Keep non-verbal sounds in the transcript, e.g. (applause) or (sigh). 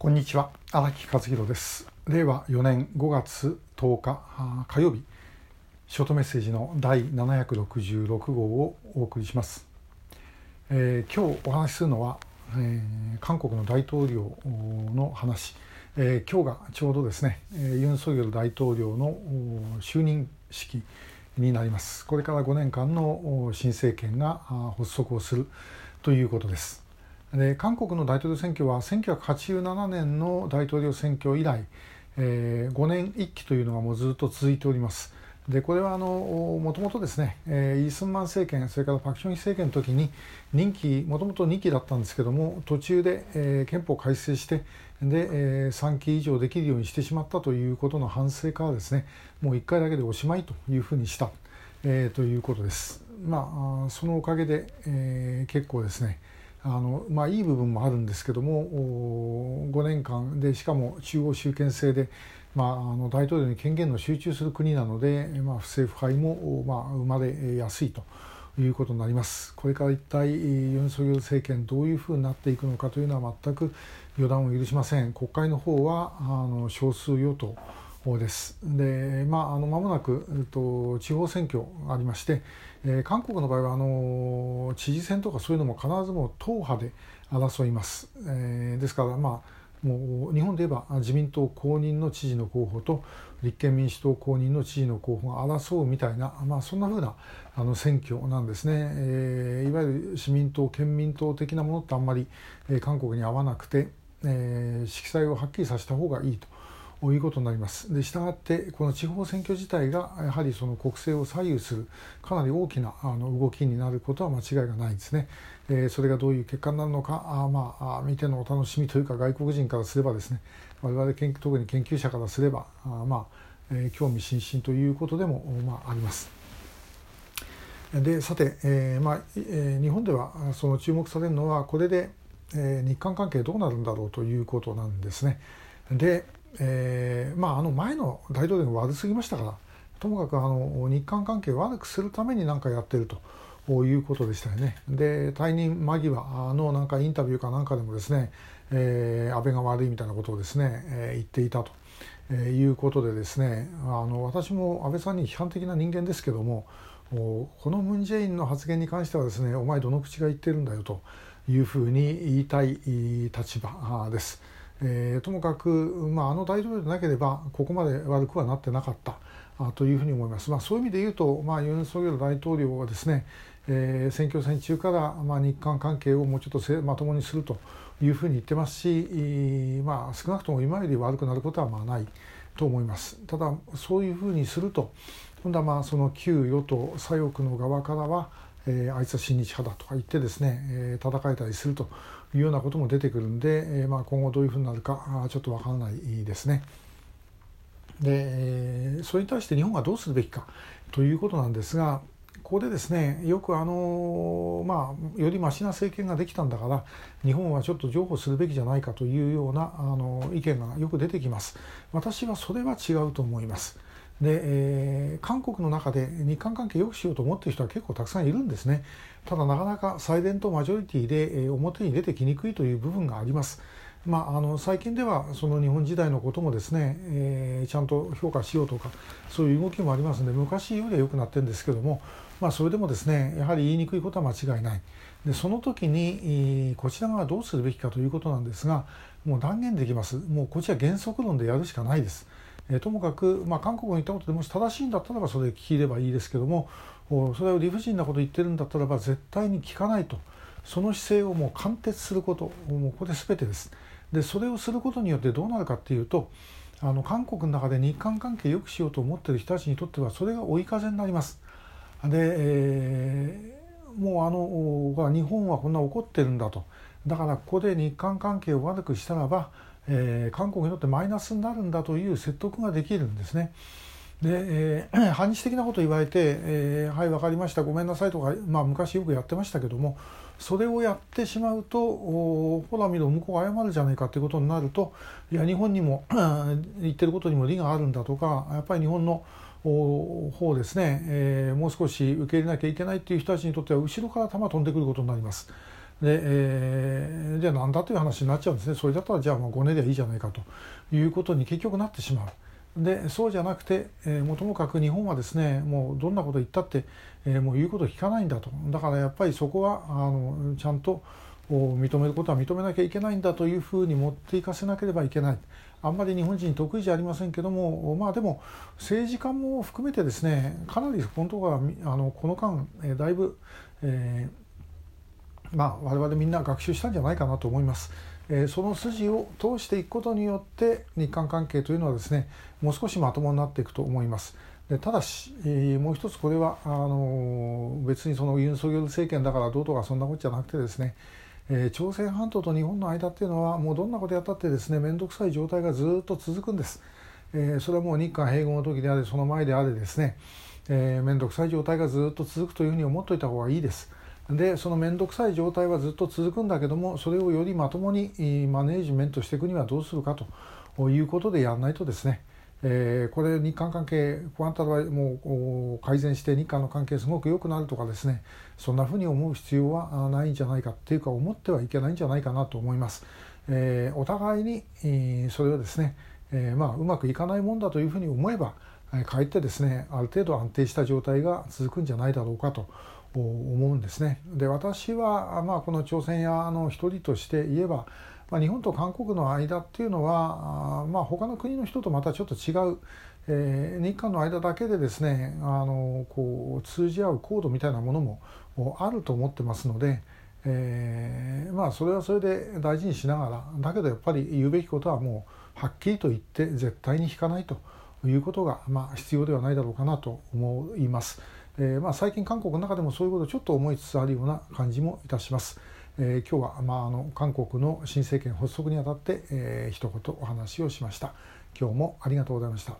こんにちは荒木和弘です。令和4年5月10日火曜日。ショートメッセージの第766号をお送りします、えー、今日お話しするのは、えー、韓国の大統領の話、えー、今日がちょうどですね、えー、ユン・ソギョル大統領の就任式になります。これから5年間の新政権が発足をするということです。で韓国の大統領選挙は1987年の大統領選挙以来、えー、5年1期というのがもうずっと続いております。でこれはあのもともとですね、えー、イ・スンマン政権それからパク・チョンヒ政権の時に任期もともと2期だったんですけども途中で、えー、憲法改正してで、えー、3期以上できるようにしてしまったということの反省からですねもう1回だけでおしまいというふうにした、えー、ということです。まあそのおかげで、えー、結構ですねあのまあ、いい部分もあるんですけども5年間でしかも中央集権制で、まあ、あの大統領に権限の集中する国なので、まあ、不正腐敗も、まあ、生まれやすいということになります。これから一体ユン・ソギョル政権どういうふうになっていくのかというのは全く予断を許しません。国会の方はあの少数与党です。で、まあ、あの間もなく、えっと、地方選挙がありまして、えー、韓国の場合はあの知事選とかそういうのも必ずもう党派で争います。えー、ですから、まあ、もう日本で言えば自民党公認の知事の候補と立憲民主党公認の知事の候補が争うみたいな、まあ、そんなふうなあの選挙なんですね、えー、いわゆる市民党県民党的なものってあんまり、えー、韓国に合わなくて、えー、色彩をはっきりさせた方がいいと。ということになります。でしたがってこの地方選挙自体がやはりその国政を左右するかなり大きなあの動きになることは間違いがないですね。えー、それがどういう結果になるのかあまあ見てのお楽しみというか外国人からすればですね我々研特に研究者からすればあまあ、えー、興味津々ということでも、まあ、あります。でさて、えーまあえー、日本ではその注目されるのはこれで、えー、日韓関係どうなるんだろうということなんですね。でえー、まああの前の大統領が悪すぎましたからともかくあの日韓関係を悪くするために何かやってると。いうことでしたよねで退任間際のなんかインタビューかなんかでもですね、えー、安倍が悪いみたいなことをですね、えー、言っていたと、えー、いうことでですねあの私も安倍さんに批判的な人間ですけどもこのムン・ジェインの発言に関してはですねお前どの口が言ってるんだよというふうに言いたい立場です。えー、ともかく、まあ、あの大統領でなければここまで悪くはなってなかったあというふうに思います。まあ、そういう意味で言うと、まあ、ユン・ソギョル大統領はですね、えー、選挙戦中から、まあ、日韓関係をもうちょっとせまともにするというふうに言ってますし、まあ、少なくとも今より悪くなることはまあないと思います。ただそういうふうにすると今度はまあその旧与党左翼の側からはえー、あいつは親日派だとか言ってですね、えー、戦えたりするというようなことも出てくるんで、えーまあ、今後どういうふうになるかちょっと分からないですね。でそれに対して日本がどうするべきかということなんですがここでですねよくあのまあよりましな政権ができたんだから日本はちょっと譲歩するべきじゃないかというようなあの意見がよく出てきます私はそれは違うと思いますで、えー、韓国の中で日韓関係を良くしようと思っている人は結構たくさんいるんですね。ただなかなかサイレントマジョリティで、えー、表に出てきにくいという部分があります。まあ、あの最近ではその日本時代のこともですね、えー、ちゃんと評価しようとかそういう動きもありますので昔よりは良くなってるんですけども、まあ、それでもですねやはり言いにくいことは間違いない。でその時にこちら側はどうするべきかということなんですがもう断言できます。もうこちら原則論でやるしかないです。えともかく、まあ、韓国に行ったことでもし正しいんだったらばそれ聞きればいいですけどもそれを理不尽なこと言ってるんだったらば絶対に聞かないとその姿勢をもう貫徹することもうこれ全てです。でそれをすることによってどうなるかっていうとあの韓国の中で日韓関係を良くしようと思っている人たちにとってはそれが追い風になります。で、えー、もうあの日本はこんな怒ってるんだとだからここで日韓関係を悪くしたらばえー、韓国にとってマイナスになるんだという説得ができるんですね。で、えー、(clears throat) 反日的なことを言われて「えー、はい分かりましたごめんなさい」とか、まあ、昔よくやってましたけどもそれをやってしまうとほら見ろ向こうが謝るじゃないかということになるといや日本にも (clears throat) 言ってることにも利があるんだとかやっぱり日本の方ですね、えー、もう少し受け入れなきゃいけないっていう人たちにとっては後ろから弾飛んでくることになります。で、えー、じゃあ何だという話になっちゃうんですね。それだったらじゃあもう5年ではいいじゃないかということに結局なってしまう。でそうじゃなくて、えー、もともかく日本はですねもうどんなこと言ったって、えー、もう言うこと聞かないんだと。だからやっぱりそこはあのちゃんと認めることは認めなきゃいけないんだというふうに持っていかせなければいけない。あんまり日本人得意じゃありませんけどもまあでも政治家も含めてですねかなり本当はあのこの間、えー、だいぶ、えー、まあ我々みんな学習したんじゃないかなと思います。えその筋を通していくことによって日韓関係というのはですねもう少しまともになっていくと思います。でただし、えー、もう一つこれはあの別にそのユン・ソギョル政権だからどうとかそんなことじゃなくてですね、えー、朝鮮半島と日本の間っていうのはもうどんなことやったってですね面倒くさい状態がずっと続くんです。えー、それはもう日韓併合の時であれその前であれですね面倒、えー、くさい状態がずっと続くというふうに思っておいた方がいいです。でその面倒くさい状態はずっと続くんだけどもそれをよりまともにマネージメントしていくにはどうするかということでやらないとですね、えー、これ日韓関係こうなったらもう改善して日韓の関係すごく良くなるとかですねそんなふうに思う必要はないんじゃないかっていうか思ってはいけないんじゃないかなと思います。えー、お互いにそれをですね、えー、まあ、うまくいかないもんだというふうに思えばかえってですねある程度安定した状態が続くんじゃないだろうかと思うんですね。で私は、まあ、この朝鮮屋の一人として言えば、まあ、日本と韓国の間っていうのは、まあ、他の国の人とまたちょっと違う、えー、日韓の間だけでですねあのこう通じ合うコードみたいなものもあると思ってますので。えー、まあそれはそれで大事にしながらだけどやっぱり言うべきことはもうはっきりと言って絶対に引かないということが、まあ、必要ではないだろうかなと思います。えーまあ、最近韓国の中でもそういうことをちょっと思いつつあるような感じもいたします。えー、今日は、まあ、あの韓国の新政権発足にあたって、えー、一言お話をしました。今日もありがとうございました。